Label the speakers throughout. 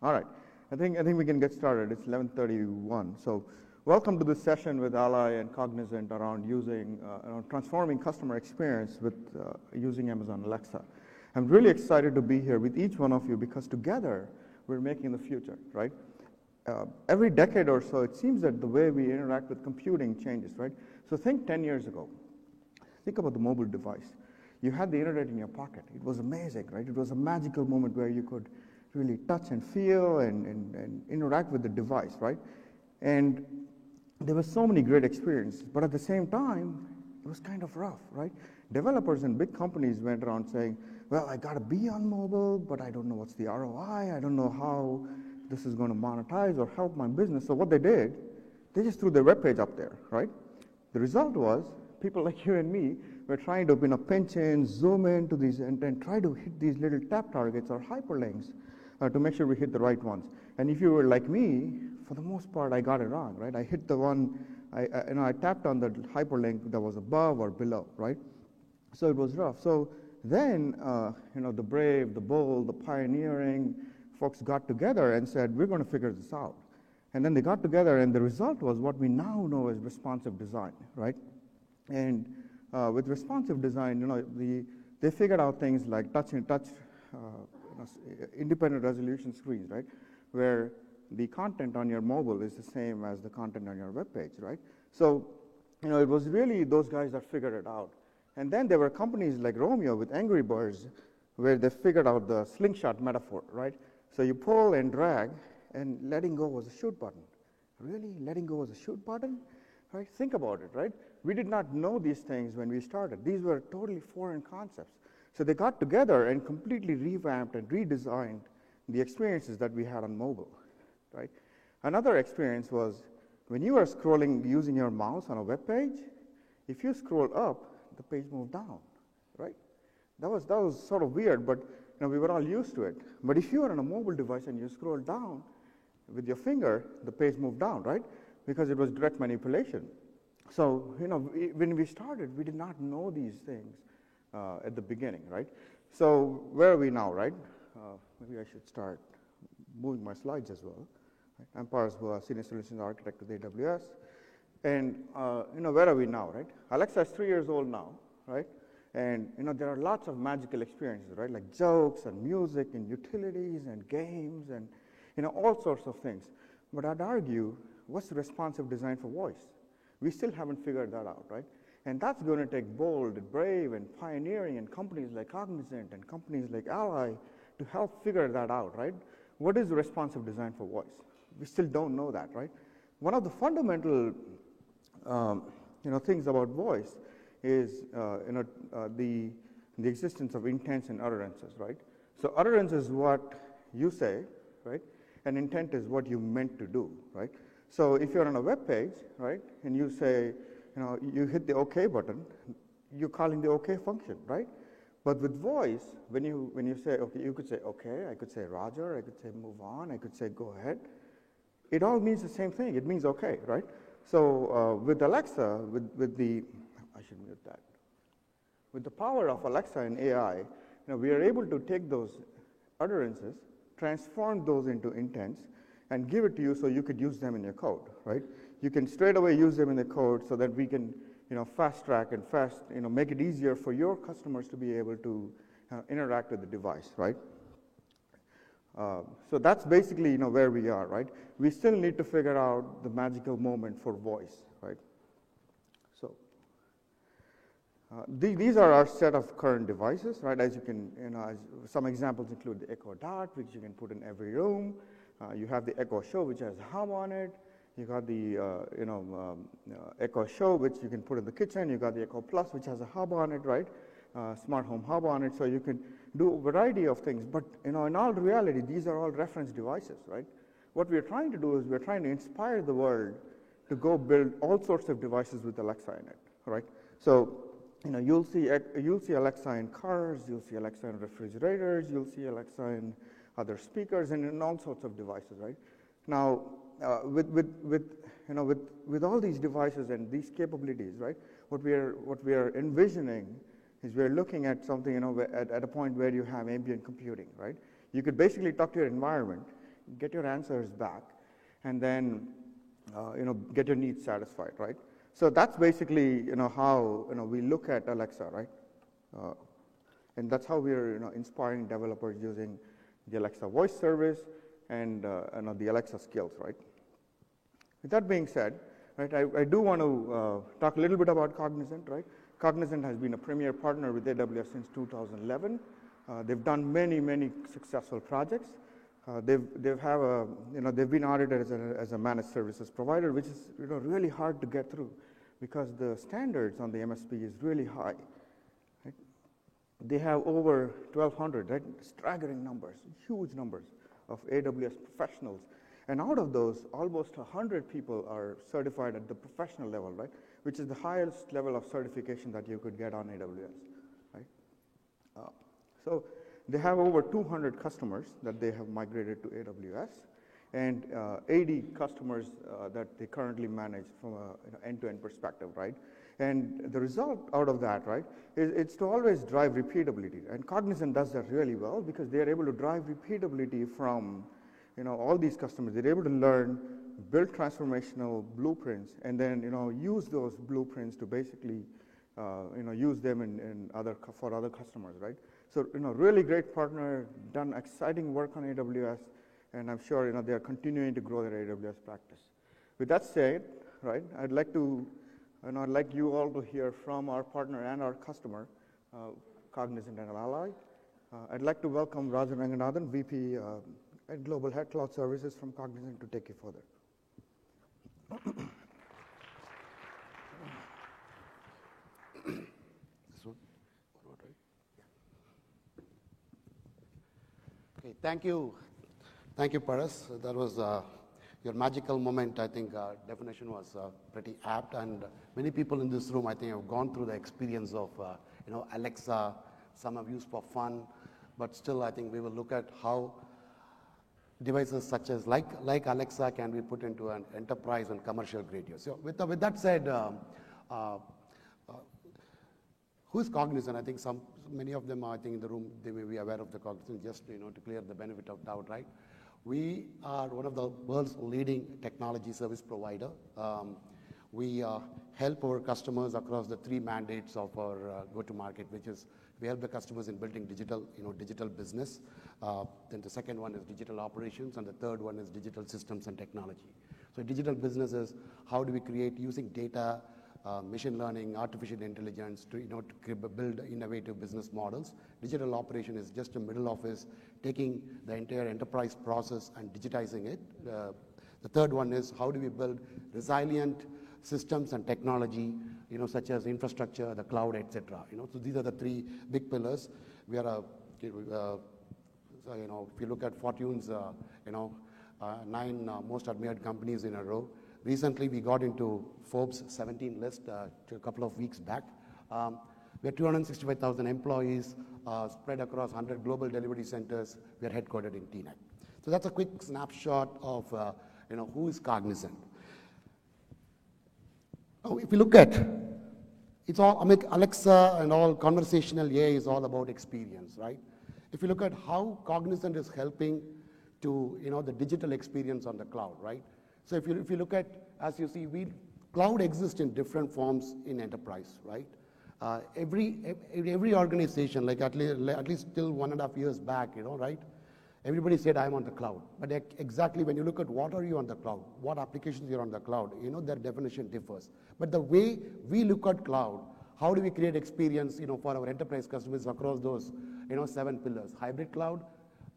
Speaker 1: All right. I think, I think we can get started. It's 11:31. So welcome to this session with Ally and Cognizant around using, uh, around transforming customer experience with uh, using Amazon Alexa. I'm really excited to be here with each one of you because together we're making the future, right? Uh, every decade or so, it seems that the way we interact with computing changes, right? So think 10 years ago. Think about the mobile device. You had the internet in your pocket. It was amazing, right? It was a magical moment where you could really touch and feel and, and, and interact with the device, right? And there were so many great experiences, but at the same time, it was kind of rough, right? Developers and big companies went around saying, well, I got to be on mobile, but I don't know what's the ROI. I don't know how this is going to monetize or help my business. So what they did, they just threw their web page up there, right? The result was people like you and me were trying to you know, pinch in, zoom in to these, and, and try to hit these little tap targets or hyperlinks uh, to make sure we hit the right ones. And if you were like me, for the most part, I got it wrong, right? I hit the one, I, I, you know, I tapped on the hyperlink that was above or below, right? So it was rough. So then, uh, you know, the brave, the bold, the pioneering folks got together and said, we're going to figure this out. And then they got together, and the result was what we now know as responsive design, right? And uh, with responsive design, you know, the, they figured out things like touch and touch, uh, Uh, independent resolution screens, right? Where the content on your mobile is the same as the content on your web page, right? So, you know, it was really those guys that figured it out. And then there were companies like Rovio with Angry Birds where they figured out the slingshot metaphor, right? So you pull and drag, and letting go was a shoot button. Really? Letting go was a shoot button? Right? Think about it, right? We did not know these things when we started. These were totally foreign concepts. So they got together and completely revamped and redesigned the experiences that we had on mobile, right? Another experience was when you are scrolling using your mouse on a web page, if you scroll up, the page moved down, right? That was, that was sort of weird, but you know, we were all used to it. But if you are on a mobile device and you scroll down with your finger, the page moved down, right? Because it was direct manipulation. So, you know, when we started, we did not know these things uh, at the beginning, right? So, where are we now, right? Uh, maybe I should start moving my slides as well. Right? I'm Paras Bua, Senior Solutions Architect with AWS. And, uh, you know, where are we now, right? Alexa is three years old now, right? And, you know, there are lots of magical experiences, right? Like jokes and music and utilities and games and, you know, all sorts of things. But I'd argue, what's responsive design for voice? We still haven't figured that out, right? And that's going to take bold and brave and pioneering and companies like Cognizant and companies like Ally to help figure that out, right? What is responsive design for voice? We still don't know that, right? One of the fundamental um, you know, things about voice is uh, you know, uh, the, the existence of intents and utterances, right? So utterance is what you say, right? And intent is what you meant to do, right? So if you're on a web page, right, and you say, you know, you hit the OK button, you're calling the OK function, right? But with voice, when you when you say okay, you could say okay, I could say Roger, I could say move on, I could say go ahead. It all means the same thing. It means okay, right? So uh, with Alexa, with with the I should mute that. With the power of Alexa and AI, you know, we are able to take those utterances, transform those into intents, and give it to you so you could use them in your code, right? You can straight away use them in the code so that we can, you know, fast track and fast, you know, make it easier for your customers to be able to uh, interact with the device, right? Uh, so that's basically, you know, where we are, right? We still need to figure out the magical moment for voice, right? So uh, the, these are our set of current devices, right? As you can, you know, some examples include the Echo Dot, which you can put in every room. Uh, you have the Echo Show, which has a hub on it. You got the, uh, you know, um, uh, Echo Show, which you can put in the kitchen. You got the Echo Plus, which has a hub on it, right? Uh, smart home hub on it, so you can do a variety of things. But, you know, in all reality, these are all reference devices, right? What we're trying to do is we're trying to inspire the world to go build all sorts of devices with Alexa in it, right? So, you know, you'll see, you'll see Alexa in cars, you'll see Alexa in refrigerators, you'll see Alexa in other speakers, and in all sorts of devices, right? Now, uh, with, with, with, you know, with, with all these devices and these capabilities, right, what we are, what we are envisioning is we're looking at something, you know, at, at a point where you have ambient computing, right? You could basically talk to your environment, get your answers back, and then uh, you know, get your needs satisfied, right? So that's basically you know, how you know, we look at Alexa, right? Uh, and that's how we're you know, inspiring developers using the Alexa voice service and uh, you know, the Alexa skills, right? With that being said, right, I, I do want to uh, talk a little bit about Cognizant, right? Cognizant has been a premier partner with AWS since 2011. Uh, they've done many, many successful projects. Uh, they've, they've, have a, you know, they've been audited as a, as a managed services provider, which is you know, really hard to get through because the standards on the MSP is really high. They have over 1,200, right? staggering numbers, huge numbers of AWS professionals. And out of those, almost 100 people are certified at the professional level, right? Which is the highest level of certification that you could get on AWS, right? Uh, so they have over 200 customers that they have migrated to AWS and uh, 80 customers uh, that they currently manage from an end-to-end perspective, right? And the result out of that, right, is it's to always drive repeatability. And Cognizant does that really well because they are able to drive repeatability from, you know, all these customers. They're able to learn, build transformational blueprints, and then, you know, use those blueprints to basically, uh, you know, use them in, in other for other customers, right? So, you know, really great partner, done exciting work on AWS, and I'm sure, you know, they are continuing to grow their AWS practice. With that said, right, I'd like to, and I'd like you all to hear from our partner and our customer, uh, Cognizant and Ally. Uh, I'd like to welcome Rajan Ranganathan, VP uh, and Global Head Cloud Services from Cognizant to take you further.
Speaker 2: Okay, thank you. Thank you, Paras. That was uh, your magical moment. I think uh, definition was uh, pretty apt, and many people in this room, I think, have gone through the experience of, uh, you know, Alexa. Some have used for fun, but still, I think we will look at how devices such as like like Alexa can be put into an enterprise and commercial grade use. So, with, with that said. Um, uh, uh, who is cognizant? I think some, many of them, are, I think in the room, they may be aware of the cognizant, just you know, to clear the benefit of doubt, right? We are one of the world's leading technology service provider. Um, we uh, help our customers across the three mandates of our uh, go-to-market, which is we help the customers in building digital, you know, digital business. Uh, then the second one is digital operations, and the third one is digital systems and technology. So digital business is how do we create using data, uh, machine learning, artificial intelligence to, you know, to build innovative business models. Digital operation is just a middle office, taking the entire enterprise process and digitizing it. Uh, the third one is how do we build resilient systems and technology, you know, such as infrastructure, the cloud, etc. You know, so these are the three big pillars. We are a, uh, so, you know, if you look at Fortune's, uh, you know, uh, nine uh, most admired companies in a row, Recently, we got into Forbes 17 list uh, a couple of weeks back. Um, we have 265,000 employees uh, spread across 100 global delivery centers. We are headquartered in Teaneck. So that's a quick snapshot of uh, you know, who is cognizant. Oh, if you look at it's all I mean, Alexa and all conversational AI is all about experience, right? If you look at how Cognizant is helping to you know the digital experience on the cloud, right? So if you, if you look at, as you see, we, cloud exists in different forms in enterprise, right? Uh, every, every organization, like at least, at least till one and a half years back, you know, right? Everybody said, I'm on the cloud. But exactly when you look at what are you on the cloud, what applications you're on the cloud, you know, their definition differs. But the way we look at cloud, how do we create experience, you know, for our enterprise customers across those, you know, seven pillars? Hybrid cloud,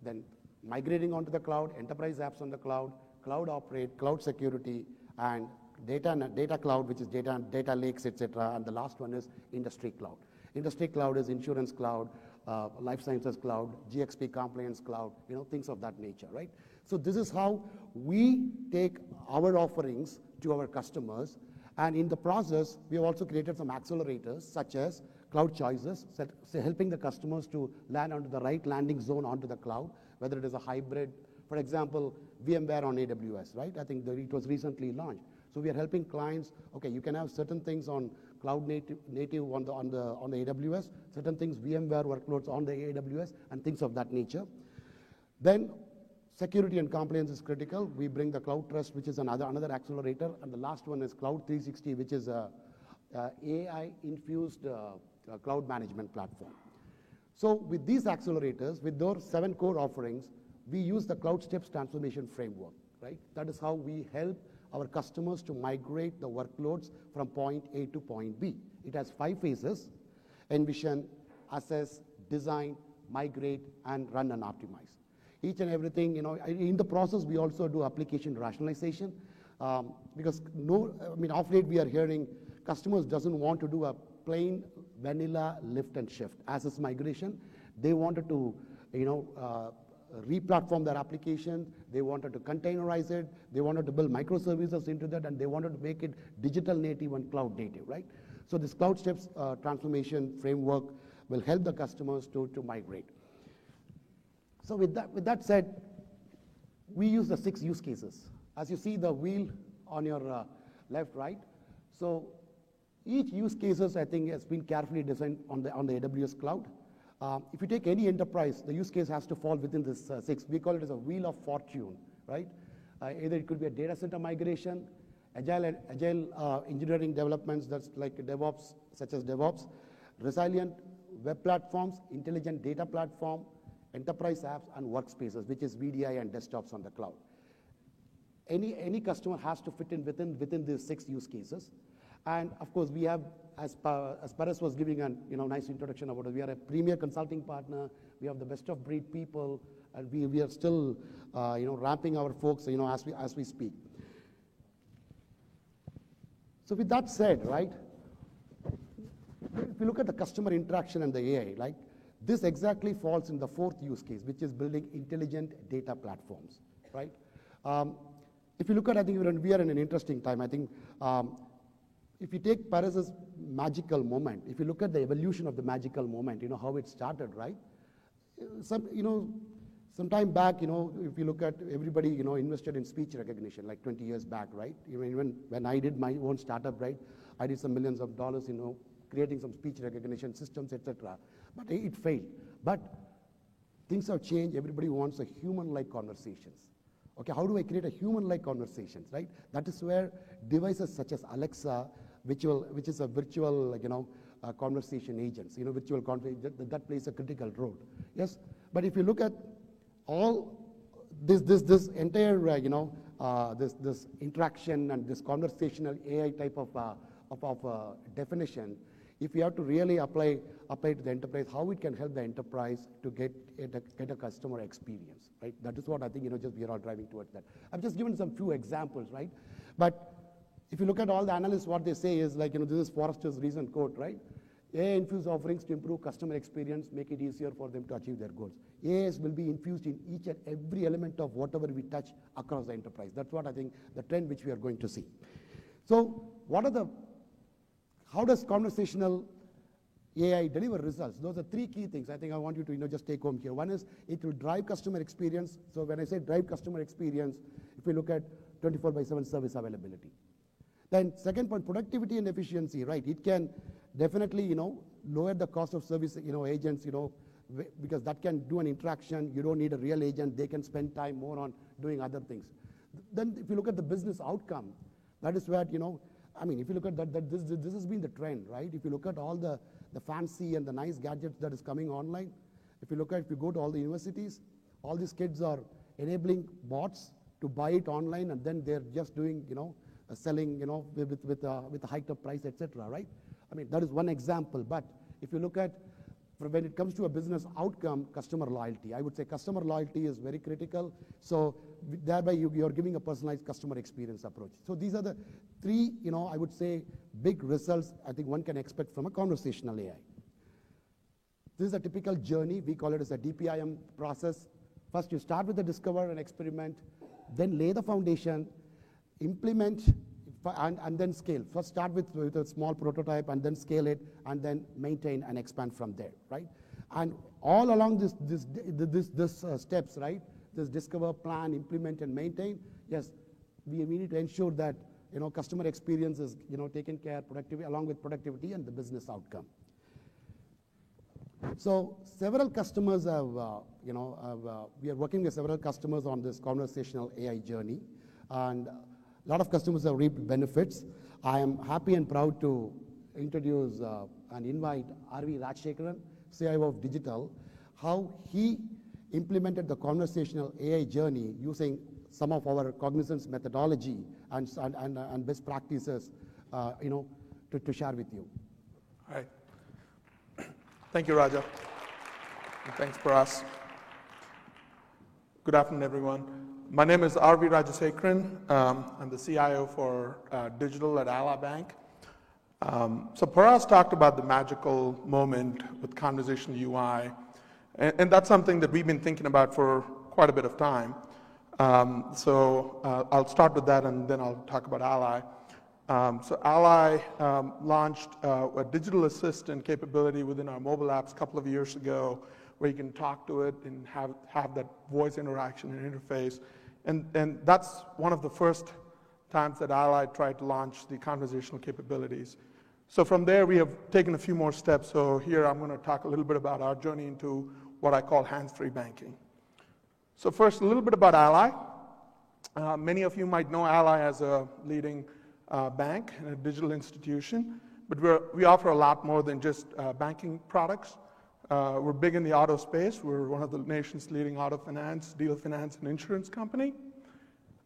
Speaker 2: then migrating onto the cloud, enterprise apps on the cloud, cloud operate, cloud security, and data, data cloud, which is data, data lakes, etc. And the last one is industry cloud. Industry cloud is insurance cloud, uh, life sciences cloud, GXP compliance cloud, you know, things of that nature, right? So this is how we take our offerings to our customers. And in the process, we have also created some accelerators such as cloud choices, helping the customers to land onto the right landing zone onto the cloud, whether it is a hybrid for example, VMware on AWS, right? I think it was recently launched. So we are helping clients, okay, you can have certain things on cloud native, native on, the, on, the, on the AWS, certain things VMware workloads on the AWS, and things of that nature. Then security and compliance is critical. We bring the Cloud Trust, which is another, another accelerator. And the last one is Cloud 360, which is a, a AI-infused uh, cloud management platform. So with these accelerators, with those seven core offerings, we use the Cloud Steps transformation framework, right? That is how we help our customers to migrate the workloads from point A to point B. It has five phases, envision, assess, design, migrate, and run and optimize. Each and everything, you know, in the process, we also do application rationalization. Um, because no, I mean, off late we are hearing customers doesn't want to do a plain vanilla lift and shift as is migration. They wanted to, you know, uh, re-platform their applications. They wanted to containerize it. They wanted to build microservices into that, and they wanted to make it digital native and cloud native, right? So this Cloud Steps uh, transformation framework will help the customers to, to migrate. So with that, with that said, we use the six use cases. As you see the wheel on your uh, left, right? So each use cases, I think, has been carefully designed on the, on the AWS cloud. Um, if you take any enterprise, the use case has to fall within this uh, six. We call it as a wheel of fortune, right? Uh, either it could be a data center migration, agile, agile uh, engineering developments that's like DevOps, such as DevOps, resilient web platforms, intelligent data platform, enterprise apps, and workspaces, which is VDI and desktops on the cloud. Any, any customer has to fit in within, within these six use cases. And of course, we have, as, as Paras was giving a you know, nice introduction about it, we are a premier consulting partner. We have the best of breed people, and we, we are still uh, you know, ramping our folks you know, as, we, as we speak. So with that said, right, if you look at the customer interaction and the AI, like this exactly falls in the fourth use case, which is building intelligent data platforms, right? Um, if you look at, I think we are in an interesting time. I think um, if you take Paras's magical moment, if you look at the evolution of the magical moment, you know, how it started, right? Some, you know, some time back, you know, if you look at everybody, you know, invested in speech recognition, like 20 years back, right? Even when I did my own startup, right, I did some millions of dollars, you know, creating some speech recognition systems, etc. But it failed. But things have changed. Everybody wants a human-like conversations. Okay, how do I create a human-like conversations, right? That is where devices such as Alexa virtual, which is a virtual, like, you know, uh, conversation agents, you know, virtual that, that plays a critical role. Yes, but if you look at all this, this, this entire, uh, you know, uh, this, this interaction and this conversational AI type of, uh, of, of uh, definition, if you have to really apply, apply to the enterprise, how it can help the enterprise to get, get a customer experience, right? That is what I think, you know, just we are all driving towards that. I've just given some few examples, right? But if you look at all the analysts, what they say is like, you know, this is Forrester's recent quote, right? AI infused offerings to improve customer experience, make it easier for them to achieve their goals. AIs will be infused in each and every element of whatever we touch across the enterprise. That's what I think the trend which we are going to see. So what are the, how does conversational AI deliver results? Those are three key things I think I want you to you know, just take home here. One is it will drive customer experience. So when I say drive customer experience, if we look at 24 by 7 service availability. Then second point, productivity and efficiency, right? It can definitely, you know, lower the cost of service, you know, agents, you know, because that can do an interaction. You don't need a real agent. They can spend time more on doing other things. Then if you look at the business outcome, that is where, you know, I mean, if you look at that, that this, this has been the trend, right? If you look at all the, the fancy and the nice gadgets that is coming online, if you look at, if you go to all the universities, all these kids are enabling bots to buy it online and then they're just doing, you know, selling, you know, with, with, uh, with a hiked up price, etc. right? I mean, that is one example. But if you look at, when it comes to a business outcome, customer loyalty, I would say customer loyalty is very critical. So thereby you, you're giving a personalized customer experience approach. So these are the three, you know, I would say big results I think one can expect from a conversational AI. This is a typical journey. We call it as a DPIM process. First, you start with the discover and experiment, then lay the foundation, implement and, and then scale. First start with, with a small prototype and then scale it and then maintain and expand from there, right? And all along this, this, this, this uh, steps, right? This discover, plan, implement, and maintain. Yes, we, we need to ensure that you know customer experience is you know taken care productivity along with productivity and the business outcome. So several customers have, uh, you know, have, uh, we are working with several customers on this conversational AI journey, and a lot of customers have reaped benefits. I am happy and proud to introduce uh, and invite R.V. Rajasekaran, CIO of Digital, how he implemented the conversational AI journey using some of our Cognizant's methodology and, and, and, and best practices, uh, you know, to, to share with you.
Speaker 3: All right. Thank you, Raja. And thanks us. Good afternoon, everyone. My name is R.V. Rajasekaran. Um, I'm the CIO for uh, digital at Ally Bank. Um, so Paras talked about the magical moment with conversational UI, and, and, that's something that we've been thinking about for quite a bit of time. Um, so uh, I'll start with that, and then I'll talk about Ally. Um, so Ally um, launched uh, a digital assistant capability within our mobile apps a couple of years ago, where you can talk to it and have, have that voice interaction and interface. And, and that's one of the first times that Ally tried to launch the conversational capabilities. So from there, we have taken a few more steps. So here I'm going to talk a little bit about our journey into what I call hands-free banking. So first, a little bit about Ally. Uh, many of you might know Ally as a leading uh, bank and a digital institution, but we offer a lot more than just uh, banking products. Uh, we're big in the auto space. We're one of the nation's leading auto finance, dealer finance, and insurance company.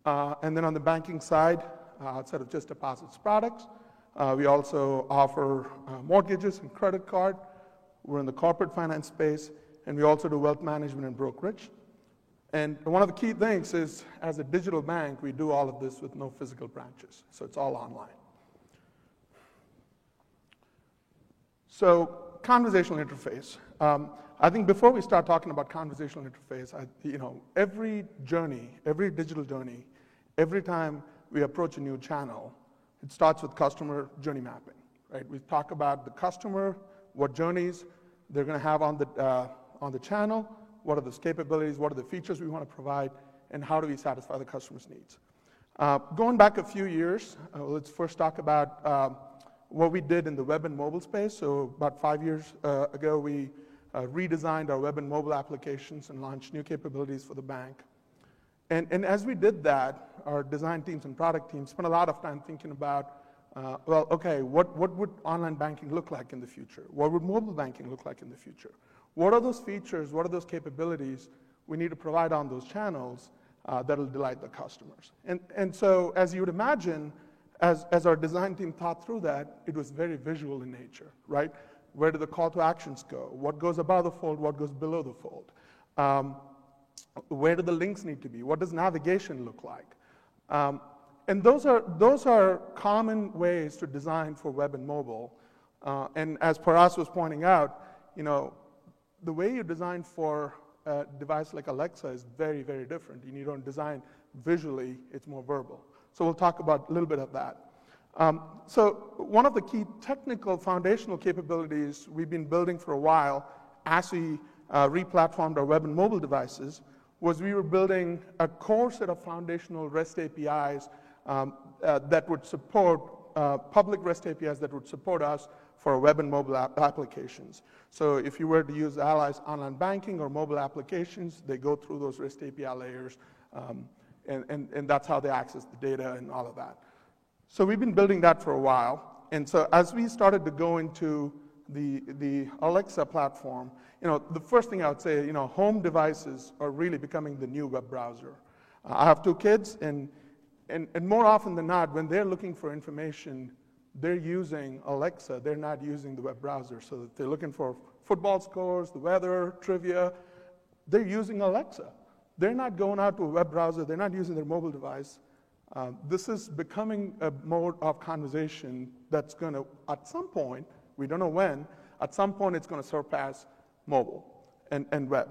Speaker 3: Uh, and then on the banking side, uh, outside of just deposits products, uh, we also offer mortgages and credit card. We're in the corporate finance space, and we also do wealth management and brokerage. And one of the key things is, as a digital bank, we do all of this with no physical branches. So it's all online. So conversational interface. Um, I think before we start talking about conversational interface, I, you know, every journey, every digital journey, every time we approach a new channel, it starts with customer journey mapping, right? We talk about the customer, what journeys they're going to have on the, uh, on the channel, what are those capabilities, what are the features we want to provide, and how do we satisfy the customer's needs. Uh, going back a few years, uh, let's first talk about uh, what we did in the web and mobile space. So about five years uh, ago, we uh, redesigned our web and mobile applications and launched new capabilities for the bank. And, and as we did that, our design teams and product teams spent a lot of time thinking about uh, well, okay, what, what would online banking look like in the future? What would mobile banking look like in the future? What are those features, what are those capabilities we need to provide on those channels uh, that'll delight the customers? And, and so, as you would imagine, as, as our design team thought through that, it was very visual in nature, right? Where do the call to actions go? What goes above the fold? What goes below the fold? Um, where do the links need to be? What does navigation look like? Um, and those are, those are common ways to design for web and mobile. Uh, and as Paras was pointing out, you know, the way you design for a device like Alexa is very, very different. You don't design visually, it's more verbal. So we'll talk about a little bit of that. Um, so one of the key technical foundational capabilities we've been building for a while as we uh, replatformed our web and mobile devices was we were building a core set of foundational REST APIs um, uh, that would support uh, public REST APIs that would support us for web and mobile app applications. So if you were to use Ally's online banking or mobile applications, they go through those REST API layers, um, and, and, and that's how they access the data and all of that. So we've been building that for a while. And so as we started to go into the, the Alexa platform, you know, the first thing I would say, you know, home devices are really becoming the new web browser. Uh, I have two kids, and, and, and more often than not, when they're looking for information, they're using Alexa, they're not using the web browser. So if they're looking for football scores, the weather, trivia, they're using Alexa. They're not going out to a web browser, they're not using their mobile device. Uh, this is becoming a mode of conversation that's going to, at some point, we don't know when, at some point it's going to surpass mobile and, and web.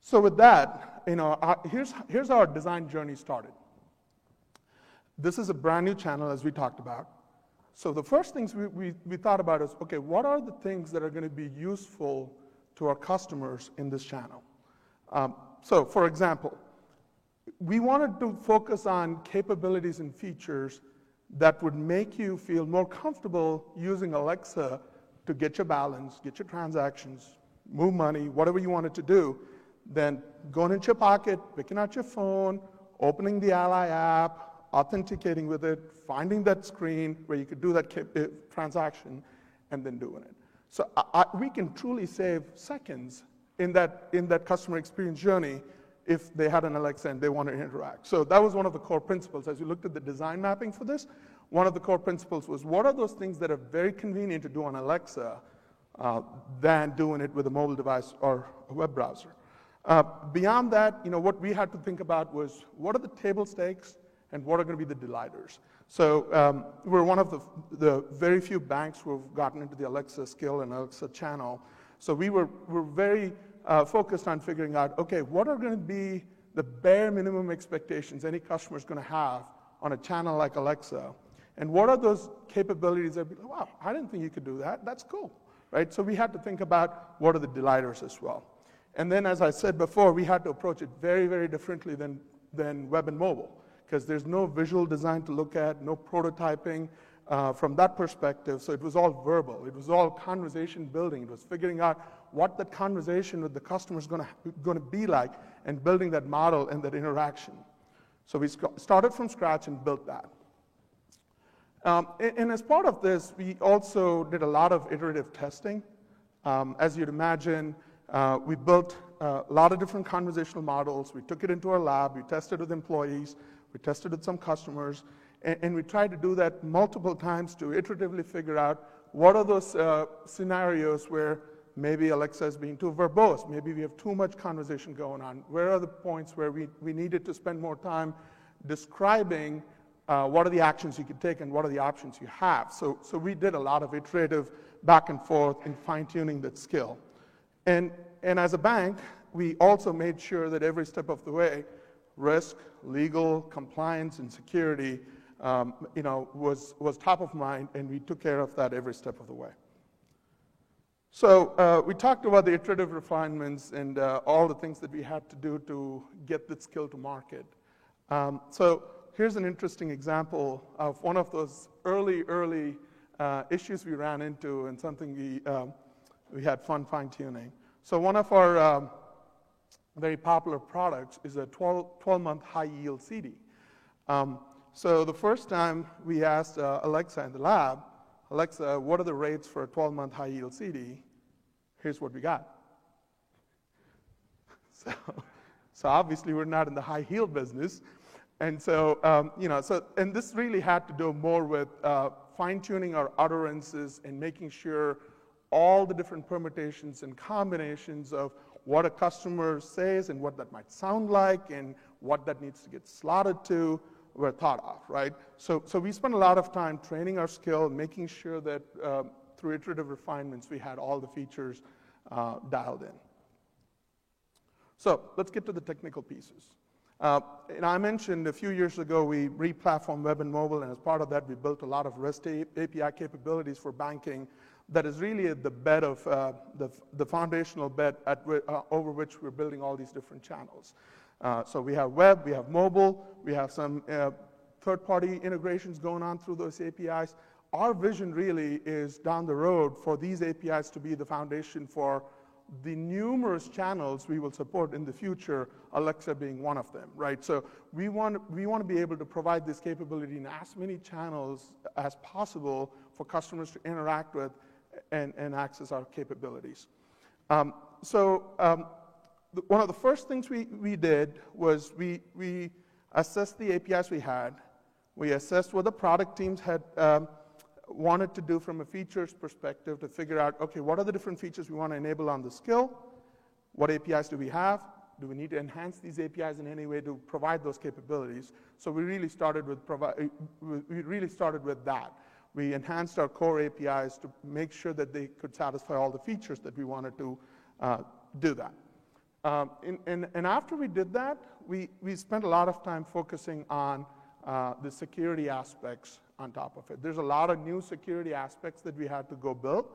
Speaker 3: So with that, you know, our, here's, here's how our design journey started. This is a brand new channel, as we talked about. So the first things we, we, we thought about is, okay, what are the things that are going to be useful to our customers in this channel? Um, so for example, we wanted to focus on capabilities and features that would make you feel more comfortable using Alexa to get your balance, get your transactions, move money, whatever you wanted to do, then going into your pocket, picking out your phone, opening the Ally app, authenticating with it, finding that screen where you could do that uh, transaction, and then doing it. So I, I, we can truly save seconds in that, in that customer experience journey if they had an Alexa and they wanted to interact. So that was one of the core principles. As we looked at the design mapping for this, one of the core principles was what are those things that are very convenient to do on Alexa uh, than doing it with a mobile device or a web browser. Uh, beyond that, you know, what we had to think about was what are the table stakes and what are going to be the delighters. So um, we're one of the, the very few banks who have gotten into the Alexa skill and Alexa channel. So we were, were very uh, focused on figuring out, okay, what are going to be the bare minimum expectations any customer is going to have on a channel like Alexa? And what are those capabilities that, be, like, wow, I didn't think you could do that. That's cool, right? So we had to think about what are the delighters as well. And then, as I said before, we had to approach it very, very differently than, than web and mobile because there's no visual design to look at, no prototyping uh, from that perspective. So it was all verbal. It was all conversation building. It was figuring out what that conversation with the customer is going to be like and building that model and that interaction. So we started from scratch and built that. Um, and, as part of this, we also did a lot of iterative testing. Um, as you'd imagine, uh, we built uh, a lot of different conversational models. We took it into our lab. We tested with employees. We tested with some customers. And, and we tried to do that multiple times to iteratively figure out what are those uh, scenarios where maybe Alexa is being too verbose. Maybe we have too much conversation going on. Where are the points where we, we needed to spend more time describing uh, what are the actions you could take and what are the options you have. So, so we did a lot of iterative back and forth in fine tuning that skill. And, and as a bank, we also made sure that every step of the way, risk, legal, compliance, and security um, you know, was, was top of mind, and we took care of that every step of the way. So uh, we talked about the iterative refinements and uh, all the things that we had to do to get this skill to market. Um, so here's an interesting example of one of those early, early uh, issues we ran into and something we, um, we had fun fine tuning. So, one of our um, very popular products is a 12, 12 month high yield CD. Um, so, the first time we asked uh, Alexa in the lab, Alexa, what are the rates for a 12 month high yield CD? Here's what we got. So, so obviously, we're not in the high yield business. And so, um, you know, so, and this really had to do more with uh, fine tuning our utterances and making sure all the different permutations and combinations of what a customer says and what that might sound like and what that needs to get slotted to were thought of, right? So, so we spent a lot of time training our skill, making sure that uh, through iterative refinements we had all the features uh, dialed in. So let's get to the technical pieces. Uh, and I mentioned a few years ago we replatformed web and mobile, and as part of that, we built a lot of REST API capabilities for banking that is really at the bed of uh, the, the foundational bed at, uh, over which we're building all these different channels. Uh, so we have web, we have mobile, we have some uh, third party integrations going on through those APIs. Our vision really is down the road for these APIs to be the foundation for the numerous channels we will support in the future, Alexa being one of them, right? So we want, we want to be able to provide this capability in as many channels as possible for customers to interact with and, and access our capabilities. Um, so um, one of the first things we, we did was we, we assessed the APIs we had. We assessed what the product teams had um, wanted to do from a features perspective to figure out, okay, what are the different features we want to enable on the skill? What APIs do we have? Do we need to enhance these APIs in any way to provide those capabilities? So we really started with, provi- we really started with that. We enhanced our core APIs to make sure that they could satisfy all the features that we wanted to uh, do that. Um, and, and, and, after we did that, we, we spent a lot of time focusing on uh, the security aspects on top of it. There's a lot of new security aspects that we had to go build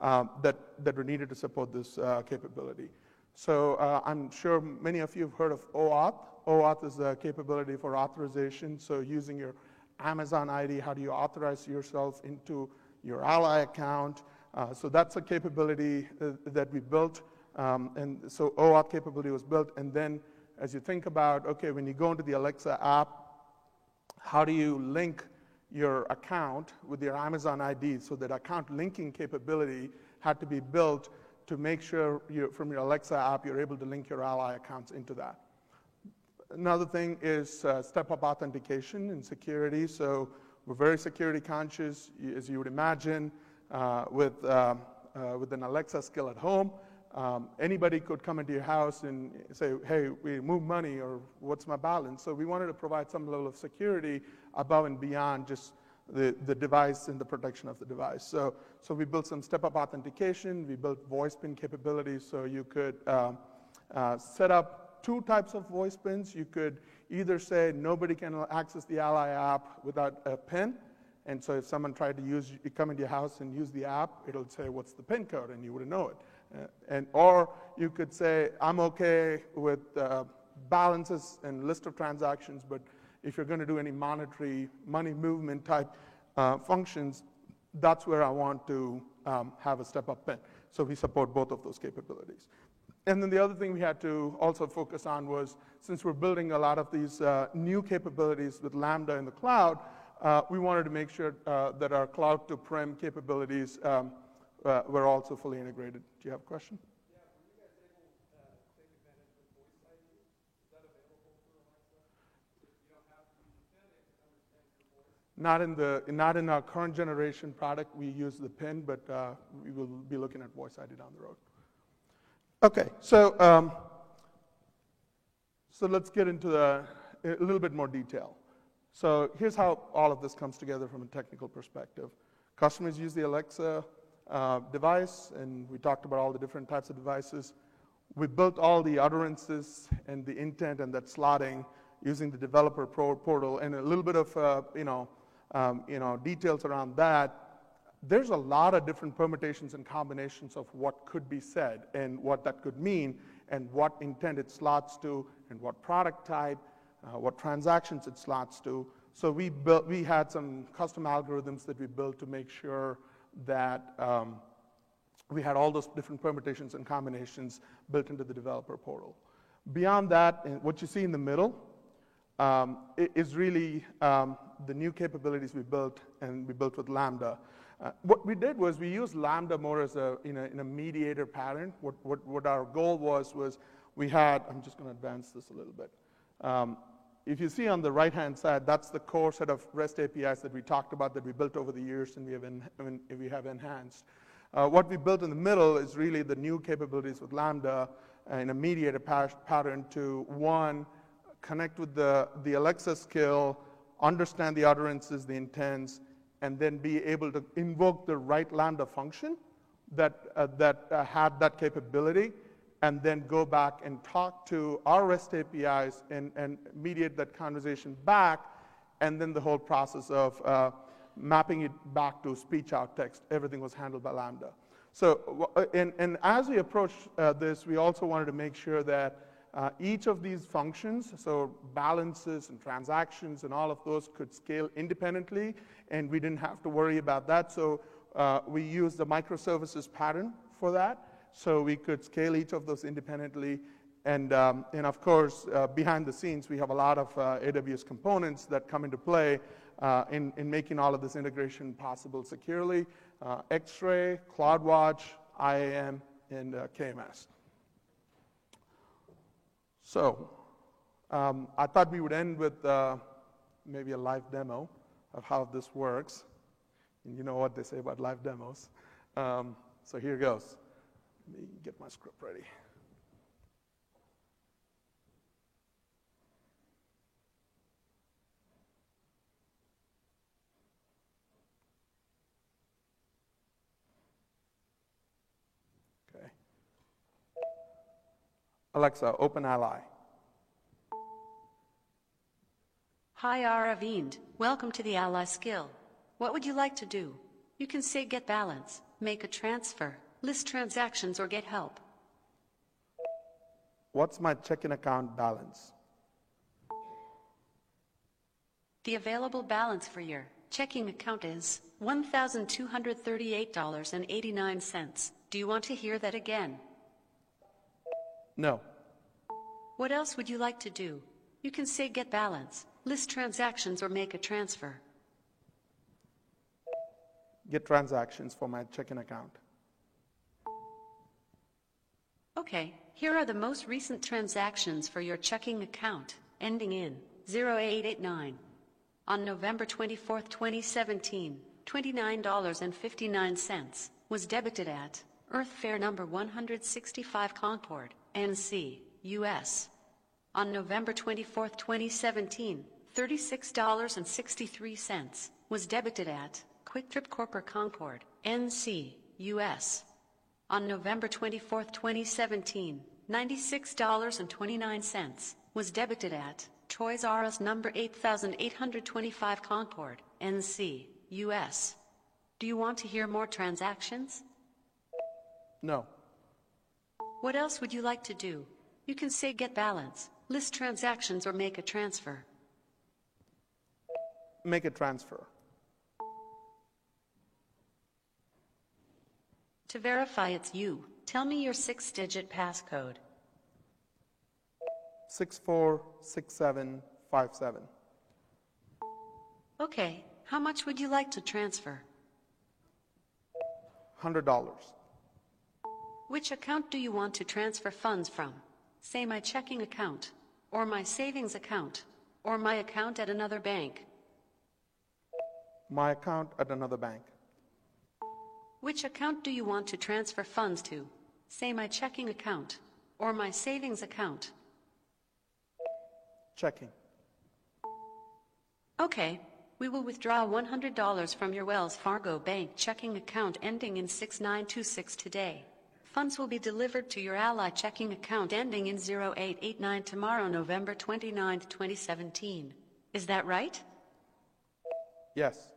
Speaker 3: um, that, that were needed to support this uh, capability. So uh, I'm sure many of you have heard of OAuth. OAuth is a capability for authorization. So using your Amazon ID, how do you authorize yourself into your Ally account? Uh, so that's a capability uh, that we built Um, and so OAuth capability was built. And then as you think about, okay, when you go into the Alexa app, how do you link your account with your Amazon ID? So that account linking capability had to be built to make sure you, from your Alexa app, you're able to link your Ally accounts into that. Another thing is uh, step-up authentication and security. So we're very security conscious, as you would imagine, uh, with, uh, uh, with an Alexa skill at home. Um, anybody could come into your house and say, hey, we move money or what's my balance? So we wanted to provide some level of security above and beyond just the, the device and the protection of the device. So, so we built some step-up authentication. We built voice pin capabilities so you could uh, uh, set up two types of voice pins. You could either say nobody can access the Ally app without a pin, and so if someone tried to use, come into your house and use the app, it'll say what's the pin code, and you wouldn't know it. Uh, and or you could say I'm okay with uh, balances and list of transactions, but if you're going to do any monetary money movement type uh, functions, that's where I want to um, have a step up pin. So we support both of those capabilities. And then the other thing we had to also focus on was since we're building a lot of these uh, new capabilities with Lambda in the cloud, uh, we wanted to make sure uh, that our cloud to prem capabilities um, uh, were also fully integrated. Do you have a question? Not in, the, not in our current generation product, we use the PIN, but uh, we will be looking at Voice ID down the road. Okay, so, um, so let's get into the, a little bit more detail. So here's how all of this comes together from a technical perspective. Customers use the Alexa uh, device, and we talked about all the different types of devices. We built all the utterances and the intent and that slotting using the developer portal and a little bit of, uh, you know, um, you know, details around that, there's a lot of different permutations and combinations of what could be said and what that could mean and what intent it slots to and what product type, uh, what transactions it slots to. So we, built, we had some custom algorithms that we built to make sure that um, we had all those different permutations and combinations built into the developer portal. Beyond that, what you see in the middle um, is really um, the new capabilities we built and we built with Lambda. Uh, what we did was we used Lambda more as a, in a, in a mediator pattern. What, what, what, our goal was, was we had, I'm just going to advance this a little bit. Um, if you see on the right-hand side, that's the core set of REST APIs that we talked about that we built over the years and we have, en- we have enhanced. Uh, what we built in the middle is really the new capabilities with Lambda in a mediator pa- pattern to, one, connect with the, the Alexa skill, understand the utterances, the intents, and then be able to invoke the right Lambda function that, uh, that uh, had that capability, and then go back and talk to our REST APIs and, and mediate that conversation back, and then the whole process of uh, mapping it back to speech out text, everything was handled by Lambda. So, uh, and, and as we approach uh, this, we also wanted to make sure that uh, each of these functions, so balances and transactions and all of those could scale independently, and we didn't have to worry about that. So uh, we used the microservices pattern for that, so we could scale each of those independently. And, um, and of course, uh, behind the scenes, we have a lot of uh, AWS components that come into play uh, in, in making all of this integration possible securely. Uh, X-Ray, CloudWatch, IAM, and KMS. So um, I thought we would end with uh, maybe a live demo of how this works. And you know what they say about live demos. Um, so here goes. Let me get my script ready. Okay. Alexa, open Ally.
Speaker 4: Hi, Aravind. Welcome to the Ally skill. What would you like to do? You can say get balance, make a transfer, list transactions, or get help.
Speaker 3: What's my checking account balance?
Speaker 4: The available balance for your checking account is $1,238.89. Do you want to hear that again?
Speaker 3: No.
Speaker 4: What else would you like to do? You can say get balance, list transactions, or make a transfer.
Speaker 3: Get transactions for my checking account.
Speaker 4: Okay, here are the most recent transactions for your checking account, ending in 0889. On November 24, 2017, $29.59 was debited at Earth Fare number 165 Concord, NC, US. On November 24, 2017, $36.63 was debited at QuikTrip Corporate Concord, NC, US. On November 24, 2017, $96.29 was debited at Toys R Us number 8825 Concord, NC, US. Do you want to hear more transactions?
Speaker 3: No.
Speaker 4: What else would you like to do? You can say get balance, list transactions, or make a transfer.
Speaker 3: Make a transfer.
Speaker 4: To verify it's you, tell me your six digit passcode.
Speaker 3: 646757.
Speaker 4: Okay, how much would you like to transfer?
Speaker 3: $100.
Speaker 4: Which account do you want to transfer funds from? Say my checking account, or my savings account, or my account at another bank.
Speaker 3: My account at another bank.
Speaker 4: Which account do you want to transfer funds to? Say my checking account, or my savings account.
Speaker 3: Checking.
Speaker 4: Okay, we will withdraw $100 from your Wells Fargo Bank checking account ending in 6926 today. Funds will be delivered to your Ally checking account ending in 0889 tomorrow, November 29, 2017. Is that right?
Speaker 3: Yes.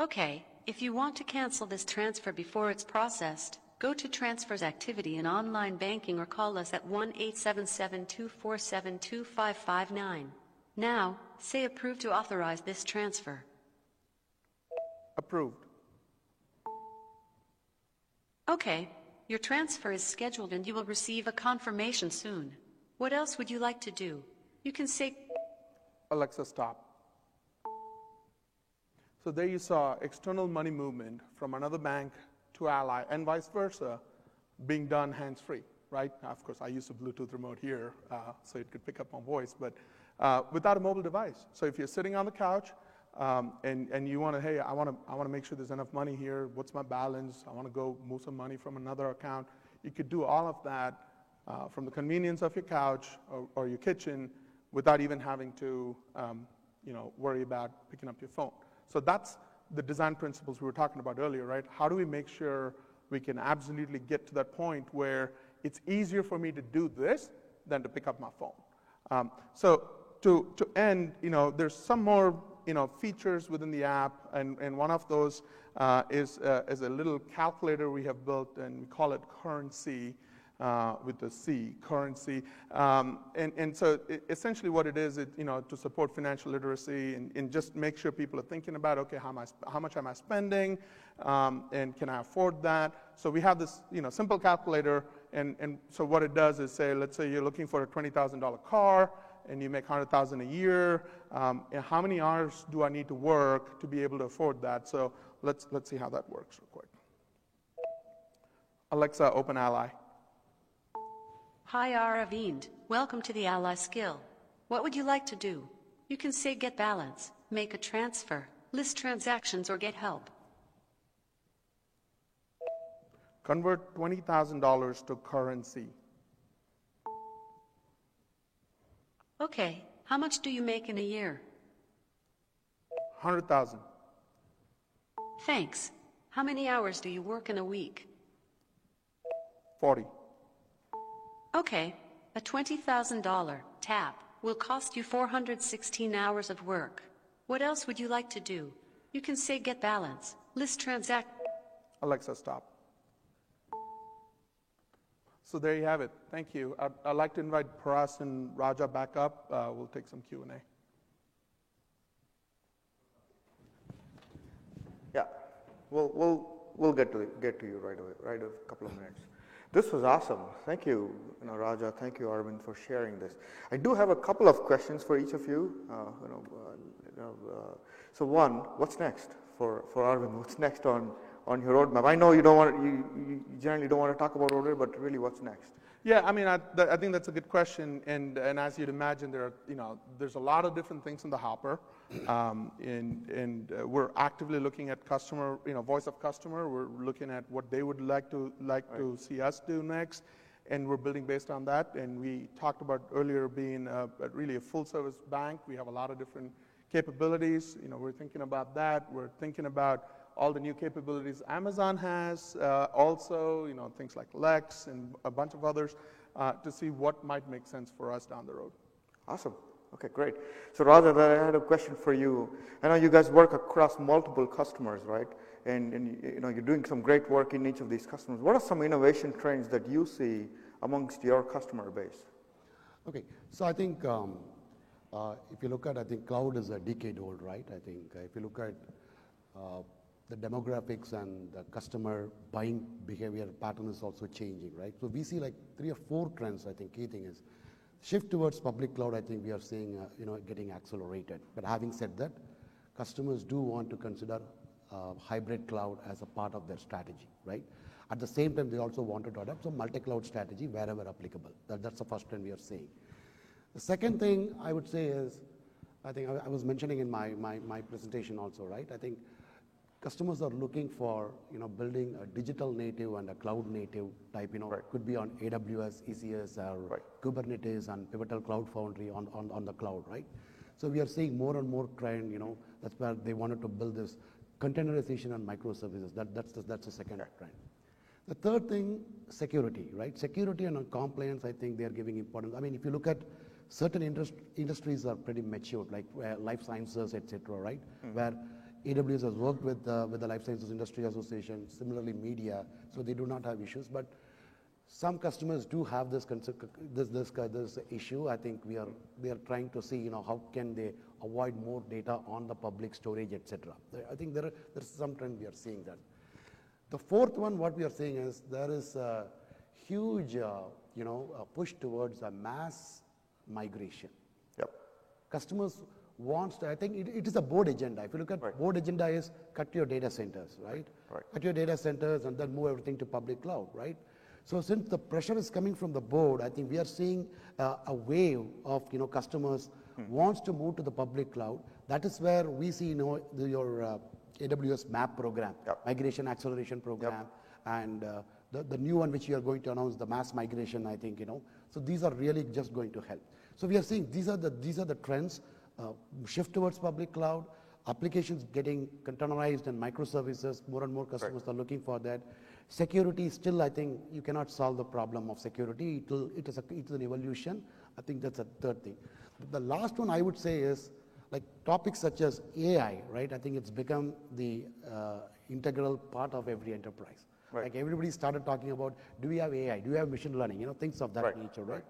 Speaker 4: Okay, if you want to cancel this transfer before it's processed, go to Transfers Activity in online banking or call us at 1 877 247 2559. Now, say approve to authorize this transfer.
Speaker 3: Approved.
Speaker 4: Okay, your transfer is scheduled and you will receive a confirmation soon. What else would you like to do? You can say,
Speaker 3: Alexa, stop. So there you saw external money movement from another bank to Ally and vice versa being done hands-free, right? Now, of course, I use a Bluetooth remote here, uh, so it could pick up my voice, but uh, without a mobile device. So if you're sitting on the couch um, and, and you want to, hey, I want to I wanna make sure there's enough money here. What's my balance? I want to go move some money from another account. You could do all of that uh, from the convenience of your couch or, or your kitchen without even having to, um, you know, worry about picking up your phone. So that's the design principles we were talking about earlier, right? How do we make sure we can absolutely get to that point where it's easier for me to do this than to pick up my phone? Um, so to, to end, you know, there's some more, you know, features within the app, and, and one of those uh, is, uh, is a little calculator we have built, and we call it Currency. Uh, with the C, currency. Um, and, and so it, essentially what it is, it, you know, to support financial literacy and, and, just make sure people are thinking about, okay, how, am I, how much am I spending um, and can I afford that? So we have this, you know, simple calculator and, and so what it does is say, let's say you're looking for a $20,000 car and you make 100,000 a year, um, how many hours do I need to work to be able to afford that? So let's, let's see how that works real quick. Alexa, open Ally.
Speaker 4: Hi, Aravind. Welcome to the Ally skill. What would you like to do? You can say get balance, make a transfer, list transactions, or get help.
Speaker 3: Convert $20,000 to currency.
Speaker 4: Okay, how much do you make in a year?
Speaker 3: 100,000.
Speaker 4: Thanks. How many hours do you work in a week?
Speaker 3: 40.
Speaker 4: Okay, a $20,000 tap will cost you 416 hours of work. What else would you like to do? You can say get balance, list transact.
Speaker 3: Alexa, stop. So there you have it. Thank you. I'd, I'd like to invite Paras and Raja back up. Uh, we'll take some Q&A.
Speaker 1: Yeah, we'll, we'll, we'll get to, get to you right away, right a couple of minutes. This was awesome. Thank you, you know, Raja. Thank you, Arvind, for sharing this. I do have a couple of questions for each of you. Uh, you know, uh, you know uh, so one, what's next for, for Arvind? What's next on, on your roadmap? I know you don't want you, you generally don't want to talk about roadmap, but really, what's next?
Speaker 3: Yeah, I mean, I, th- I, think that's a good question, and, and as you'd imagine, there are, you know, there's a lot of different things in the hopper, um, and, and uh, we're actively looking at customer, you know, voice of customer. We're looking at what they would like to like right. to see us do next, and we're building based on that. And we talked about earlier being a, a really a full-service bank. We have a lot of different capabilities. You know, we're thinking about that. We're thinking about all the new capabilities Amazon has, uh, also, you know, things like Lex and a bunch of others, uh, to see what might make sense for us down the road.
Speaker 1: Awesome. Okay, great. So Raja, I had a question for you. I know you guys work across multiple customers, right? And, and you know, you're doing some great work in each of these customers. What are some innovation trends that you see amongst your customer base?
Speaker 2: Okay, so I think um, uh, if you look at, I think cloud is a decade old, right? I think uh, if you look at uh, the demographics and the customer buying behavior pattern is also changing, right? So we see like three or four trends, I think key thing is shift towards public cloud, I think we are seeing, uh, you know, getting accelerated. But having said that, customers do want to consider uh, hybrid cloud as a part of their strategy, right? At the same time, they also wanted to adopt some multi-cloud strategy wherever applicable. That, that's the first trend we are seeing. The second thing I would say is, I think I, I was mentioning in my, my, my presentation also, right? I think customers are looking for you know building a digital native and a cloud native type you know right. could be on aws ecs or right. kubernetes and pivotal cloud foundry on, on, on the cloud right? So we are seeing more and more trend you know that's where they wanted to build this containerization and microservices. That, that's the, that's the second trend. The third thing security right? Security and compliance i think they are giving importance. I mean if you look at certain industri- industries are pretty mature like uh, life sciences etc right? Mm-hmm. where AWS has worked with, uh, with the Life Sciences Industry Association, similarly media, so they do not have issues. But some customers do have this, this, this, this issue. I think we are, we are trying to see, you know, how can they avoid more data on the public storage, etc. I think there are, there's some trend we are seeing that. The fourth one, what we are seeing is there is a huge, uh, you know, push towards a mass migration.
Speaker 1: Yep.
Speaker 2: Customers wants to, I think it, it is a board agenda. If you look at right. board agenda is cut your data centers, right?
Speaker 1: right?
Speaker 2: Cut your data centers and then move everything to public cloud, right? So since the pressure is coming from the board, I think we are seeing uh, a wave of you know customers hmm. wants to move to the public cloud. That is where we see you know the, your uh, AWS MAP program,
Speaker 1: yep.
Speaker 2: migration acceleration program,
Speaker 1: yep.
Speaker 2: and uh, the, the new one which you are going to announce, the mass migration. I think you know. So these are really just going to help. So we are seeing these are the these are the trends uh, shift towards public cloud, applications getting containerized and microservices, more and more customers right. are looking for that. Security, still, I think you cannot solve the problem of security. It'll, it, is a, it is an evolution. I think that's a third thing. The last one I would say is like topics such as AI, right? I think it's become the uh, integral part of every enterprise. Right. Like everybody started talking about, do we have AI? Do we have machine learning? You know, things of that
Speaker 1: right.
Speaker 2: nature, right?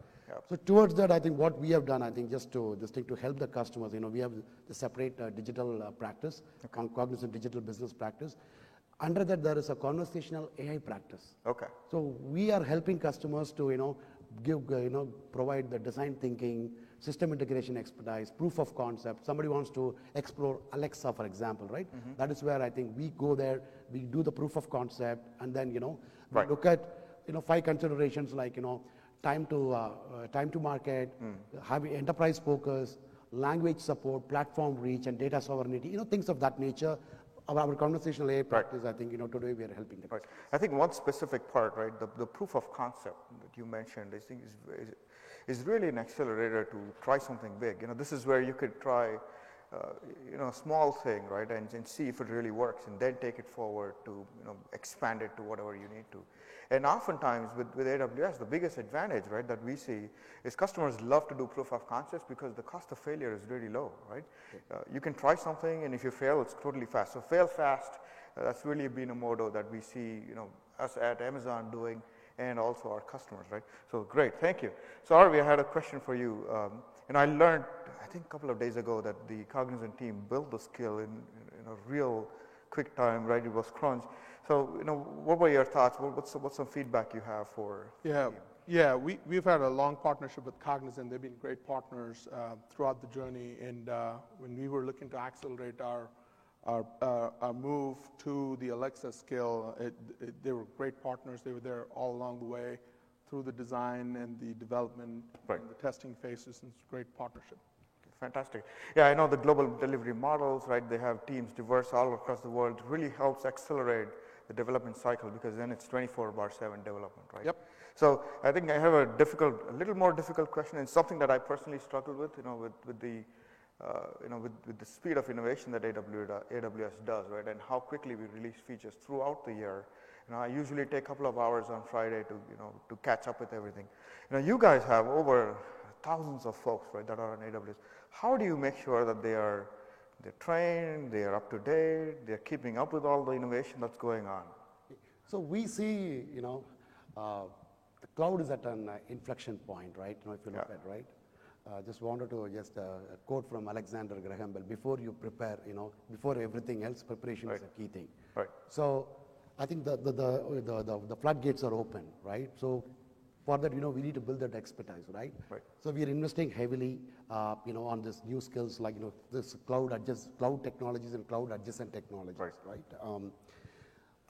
Speaker 2: So towards that, I think what we have done, I think just to this thing to help the customers, you know, we have the separate uh, digital uh, practice, okay. cognizant digital business practice. Under that, there is a conversational AI practice.
Speaker 1: Okay.
Speaker 2: So we are helping customers to, you know, give, uh, you know, provide the design thinking, system integration expertise, proof of concept. Somebody wants to explore Alexa, for example, right? Mm-hmm. That is where I think we go there, we do the proof of concept, and then, you know, right. look at, you know, five considerations like, you know, time to, uh, uh, time to market, mm. having enterprise focus, language support, platform reach, and data sovereignty, you know, things of that nature. Our, our conversational AI practice, right. I think, you know, today we are helping them.
Speaker 1: Right. I think one specific part, right, the, the proof of concept that you mentioned, I think is, is, is really an accelerator to try something big. You know, this is where you could try, uh, you know, a small thing, right, and, and see if it really works, and then take it forward to, you know, expand it to whatever you need to. And oftentimes with, with AWS, the biggest advantage, right, that we see is customers love to do proof of concepts because the cost of failure is really low, right? Uh, you can try something and if you fail, it's totally fast. So fail fast, uh, that's really been a motto that we see, you know, us at Amazon doing and also our customers, right? So great, thank you. So Arvi, I had a question for you. Um, and I learned, I think a couple of days ago that the Cognizant team built the skill in, in a real quick time, right? It was Crunch. So, you know, what were your thoughts? What, what's, what's some feedback you have for?
Speaker 3: Yeah, yeah, we, we've had a long partnership with Cognizant. They've been great partners uh, throughout the journey. And uh, when we were looking to accelerate our, our, uh, our move to the Alexa skill, it, it, they were great partners. They were there all along the way through the design and the development
Speaker 1: Right.
Speaker 3: and the testing phases. And it's a great partnership.
Speaker 1: Fantastic. Yeah, I know the global delivery models, right? They have teams diverse all across the world. Really helps accelerate the development cycle because then it's 24 bar 7 development, right?
Speaker 3: Yep.
Speaker 1: So I think I have a difficult, a little more difficult question, and something that I personally struggle with, you know, with, with the, uh, you know, with, with the speed of innovation that AWS, AWS does, right? And how quickly we release features throughout the year. You know, I usually take a couple of hours on Friday to, you know, to catch up with everything. You know, you guys have over thousands of folks, right, that are on AWS. How do you make sure that they are they're trained, they are up to date, they're keeping up with all the innovation that's going on?
Speaker 2: So we see, you know, uh, the cloud is at an uh, inflection point, right? You know, if you look
Speaker 1: Yeah.
Speaker 2: at, right? Uh, just wanted to just uh, a quote from Alexander Graham Bell, before you prepare, you know, before everything else, preparation is a key thing.
Speaker 1: Right.
Speaker 2: So I think the, the, the, the, the, the floodgates are open, right? So for that, you know, we need to build that expertise, right?
Speaker 1: Right.
Speaker 2: So we are investing heavily, uh, you know, on this new skills like, you know, this cloud adjust, cloud technologies and cloud adjacent technologies,
Speaker 1: Right.
Speaker 2: right? Um,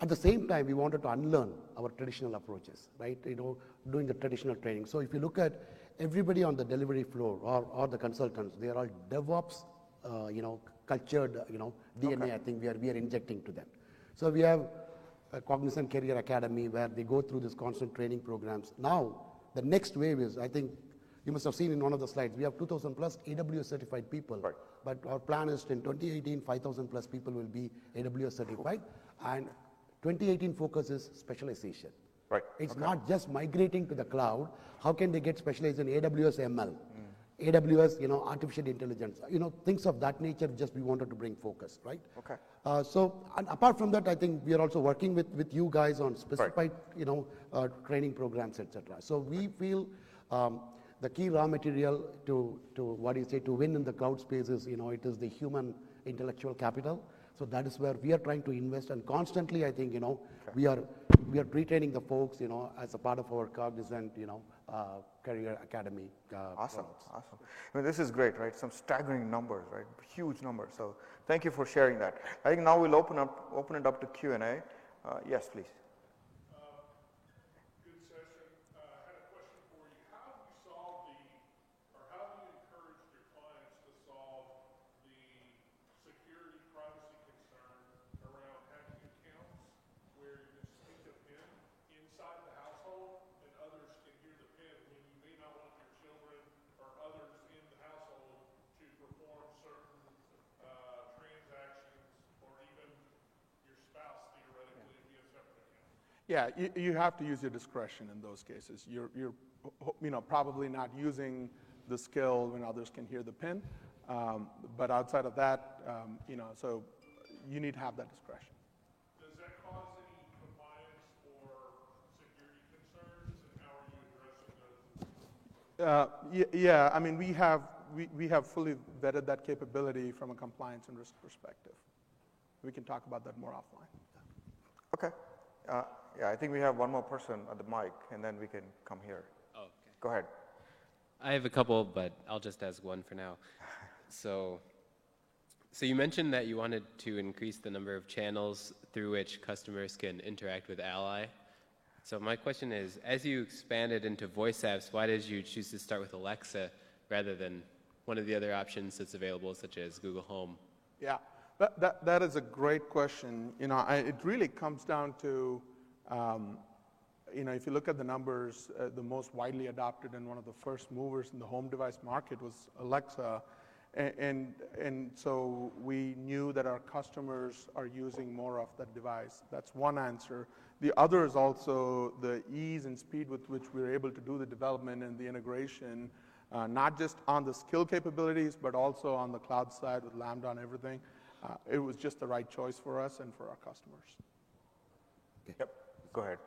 Speaker 2: at the same time, we wanted to unlearn our traditional approaches, right? You know, doing the traditional training. So if you look at everybody on the delivery floor or, or the consultants, they are all DevOps, uh, you know, cultured, you know, DNA. I think we are we are injecting to them. So we have Cognizant Career Academy where they go through this constant training programs. Now the next wave is, I think, you must have seen in one of the slides, we have 2,000 plus AWS certified people.
Speaker 1: Right.
Speaker 2: But our plan is in 2018, 5,000 plus people will be AWS certified. And 2018 focus is specialization.
Speaker 1: Right.
Speaker 2: It's not just migrating to the cloud. How can they get specialized in AWS ML? Mm. AWS, you know, artificial intelligence, you know, things of that nature, just we wanted to bring focus, right?
Speaker 1: Okay.
Speaker 2: Uh, so, and apart from that, I think we are also working with, with you guys on specified, you know, uh, training programs, etc. So we feel um, the key raw material to, to what do you say, to win in the cloud space is, you know, it is the human intellectual capital. So that is where we are trying to invest, and constantly, I think, you know, we are we are retraining the folks, you know, as a part of our cognizant, you know, uh, career academy. Uh,
Speaker 1: Awesome,
Speaker 2: programs.
Speaker 1: awesome. I mean, this is great, right? Some staggering numbers, right? Huge numbers. So thank you for sharing that. I think now we'll open up, open it up to Q and A. Uh, yes, please.
Speaker 5: Good session. Uh, I had a question for you. How do you solve the, or how do you encourage your clients to solve the security privacy concern around having accounts where you can speak a PIN inside the household and others can hear the PIN when you may not want your children or others in the household to perform certain uh, transactions or even your spouse theoretically if you have separate accounts?
Speaker 3: Yeah, you, you have to use your discretion in those cases. You're, you're, you know, probably not using the skill when others can hear the pin. Um, but outside of that, um, you know, so you need to have that discretion.
Speaker 5: Does that cause any compliance or security concerns, and how are you addressing those?
Speaker 3: Uh, yeah, I mean, we have, we, we have fully vetted that capability from a compliance and risk perspective. We can talk about that more offline.
Speaker 1: Okay. Uh, yeah, I think we have one more person at the mic, and then we can come here.
Speaker 6: Oh, okay.
Speaker 1: Go ahead.
Speaker 6: I have a couple, but I'll just ask one for now. So, so you mentioned that you wanted to increase the number of channels through which customers can interact with Ally. So my question is, as you expanded into voice apps, why did you choose to start with Alexa rather than one of the other options that's available, such as Google Home?
Speaker 3: Yeah, that, that, that is a great question. You know, I, it really comes down to, you know, if you look at the numbers, uh, the most widely adopted and one of the first movers in the home device market was Alexa. And so we knew that our customers are using more of that device. That's one answer. The other is also the ease and speed with which we're able to do the development and the integration, uh, not just on the skill capabilities, but also on the cloud side with Lambda and everything. Uh, it was just the right choice for us and for our customers.
Speaker 1: Yep. Go ahead.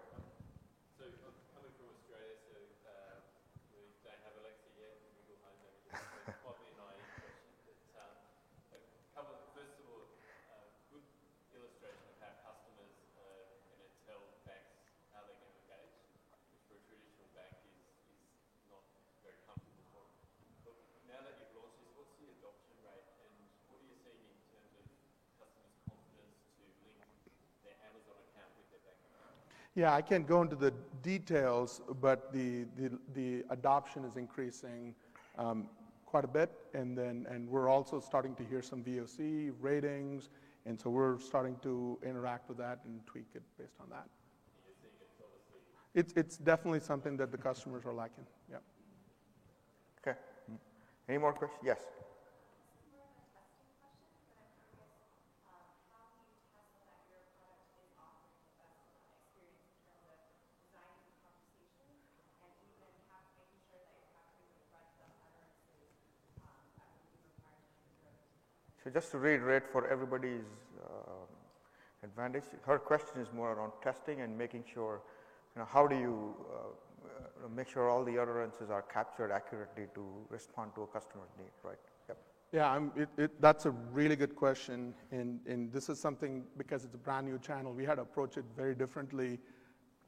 Speaker 7: So I'm coming from Australia, so uh, we don't have Alexa yet, and Google Home don't yet. So it's probably a naive question, but um, a couple. Of, first of all, uh, good illustrator
Speaker 3: Yeah, I can't go into the details, but the, the, the adoption is increasing um, quite a bit, and then and we're also starting to hear some VOC ratings, and so we're starting to interact with that and tweak it based on that. It's it's definitely something that the customers are liking. Yeah.
Speaker 1: Okay. Any more questions? Yes. So just to reiterate for everybody's uh, advantage, her question is more around testing and making sure, you know, how do you uh, make sure all the utterances are captured accurately to respond to a customer's need, right? Yep.
Speaker 3: Yeah, it, it, that's a really good question, and, and this is something because it's a brand new channel. We had to approach it very differently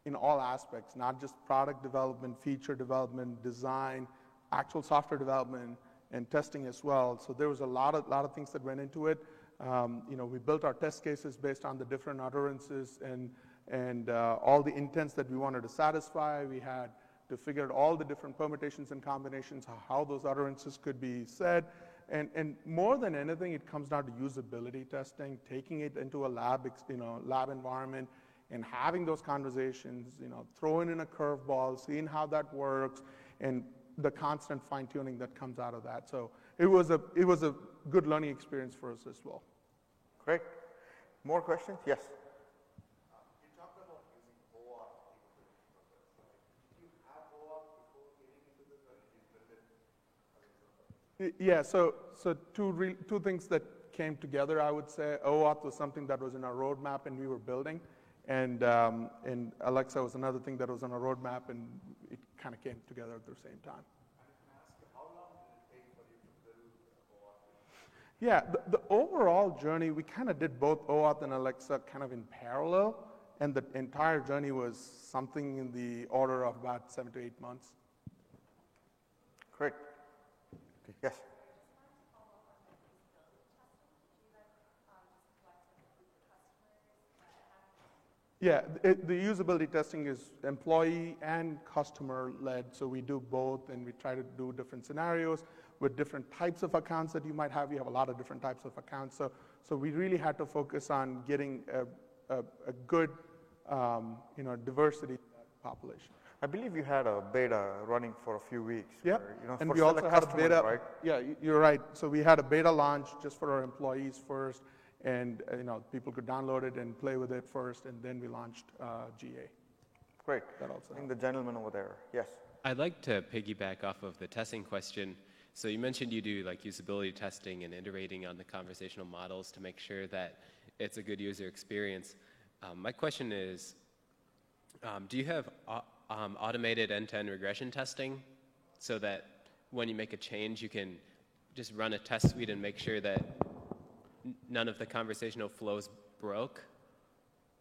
Speaker 3: in all aspects, not just product development, feature development, design, actual software development, and testing as well. So there was a lot of lot of things that went into it. Um, you know, we built our test cases based on the different utterances and and uh, all the intents that we wanted to satisfy. We had to figure out all the different permutations and combinations, how those utterances could be said. And, and more than anything, it comes down to usability testing, taking it into a lab, you know, lab environment, and having those conversations, you know, throwing in a curveball, seeing how that works, and the constant fine tuning that comes out of that. So it was a it was a good learning experience for us as well.
Speaker 1: Great. More questions? Yes.
Speaker 3: Yeah, so, so two, re- two things that came together, I would say. OAuth was something that was in our roadmap and we were building. And, um, and Alexa was another thing that was on our roadmap and it kind of came together at the same time. Yeah, the, the overall journey, we kind of did both OAuth and Alexa kind of in parallel, and the entire journey was something in the order of about seven to eight months.
Speaker 1: Great. Yes.
Speaker 3: Yeah, it, the usability testing is employee and customer led, so we do both and we try to do different scenarios with different types of accounts that you might have. You have a lot of different types of accounts, so, so we really had to focus on getting a, a, a good um, you know, diversity population.
Speaker 1: I believe you had a beta running for a few weeks.
Speaker 3: Yeah,
Speaker 1: you know,
Speaker 3: and
Speaker 1: for
Speaker 3: we also had a beta.
Speaker 1: right?
Speaker 3: Yeah, you're right. So we had a beta launch just for our employees first, and uh, you know people could download it and play with it first, and then we launched uh, GA.
Speaker 1: Great.
Speaker 3: That also
Speaker 1: I think the gentleman over there. Yes.
Speaker 6: I'd like to piggyback off of the testing question. So you mentioned you do like usability testing and iterating on the conversational models to make sure that it's a good user experience. Um, my question is, um, do you have au- um, automated end-to-end regression testing so that when you make a change, you can just run a test suite and make sure that n- none of the conversational flows broke,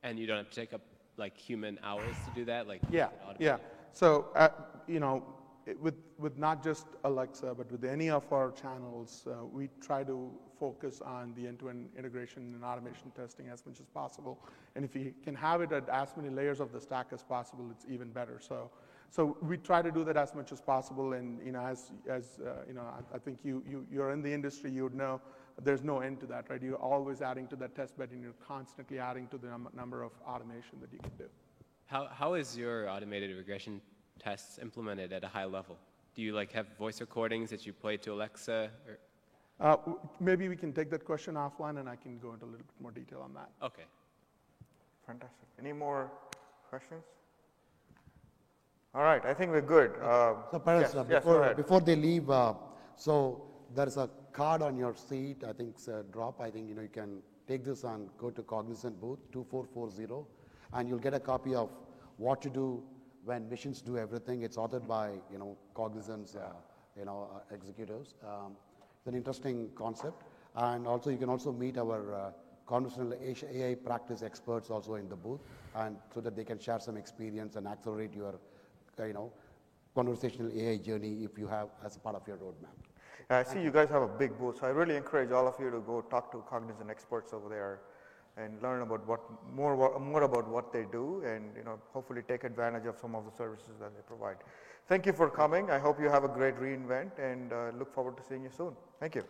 Speaker 6: and you don't have to take up like human hours to do that? Like
Speaker 3: Yeah, yeah. So, uh, you know, it- with, with not just Alexa, but with any of our channels, uh, we try to focus on the end-to-end integration and automation testing as much as possible. And if you can have it at as many layers of the stack as possible, it's even better. So, so we try to do that as much as possible. And, you know, as, as uh, you know, I, I think you, you, you're in the industry, you would know there's no end to that, right? You're always adding to that test bed and you're constantly adding to the num- number of automation that you can do.
Speaker 6: How, how is your automated regression tests implemented at a high level? Do you like have voice recordings that you play to Alexa? Or,
Speaker 3: Uh, w- Maybe we can take that question offline, and I can go into a little bit more detail on that.
Speaker 6: okay.
Speaker 1: Fantastic. Any more questions? All right. I think we're good. Um,
Speaker 2: So Paras,
Speaker 1: yes,
Speaker 2: uh,
Speaker 1: yes, go
Speaker 2: before,
Speaker 1: ahead.
Speaker 2: before they leave, uh, so there is a card on your seat, I think drop, I think, you know, you can take this and go to Cognizant booth 2440 and you'll get a copy of what to do when machines do everything. It's authored by, you know, Cognizant's, uh, you know, uh, executives. Um, it's an interesting concept. And also you can also meet our uh, conversational AI practice experts also in the booth and so that they can share some experience and accelerate your, uh, you know, conversational AI journey if you have as part of your roadmap.
Speaker 1: I see you guys have a big booth, so I really encourage all of you to go talk to Cognizant experts over there. and learn about what more more about what they do, and you know hopefully take advantage of some of the services that they provide. Thank you for coming. I hope you have a great reInvent, and uh, look forward to seeing you soon. Thank you.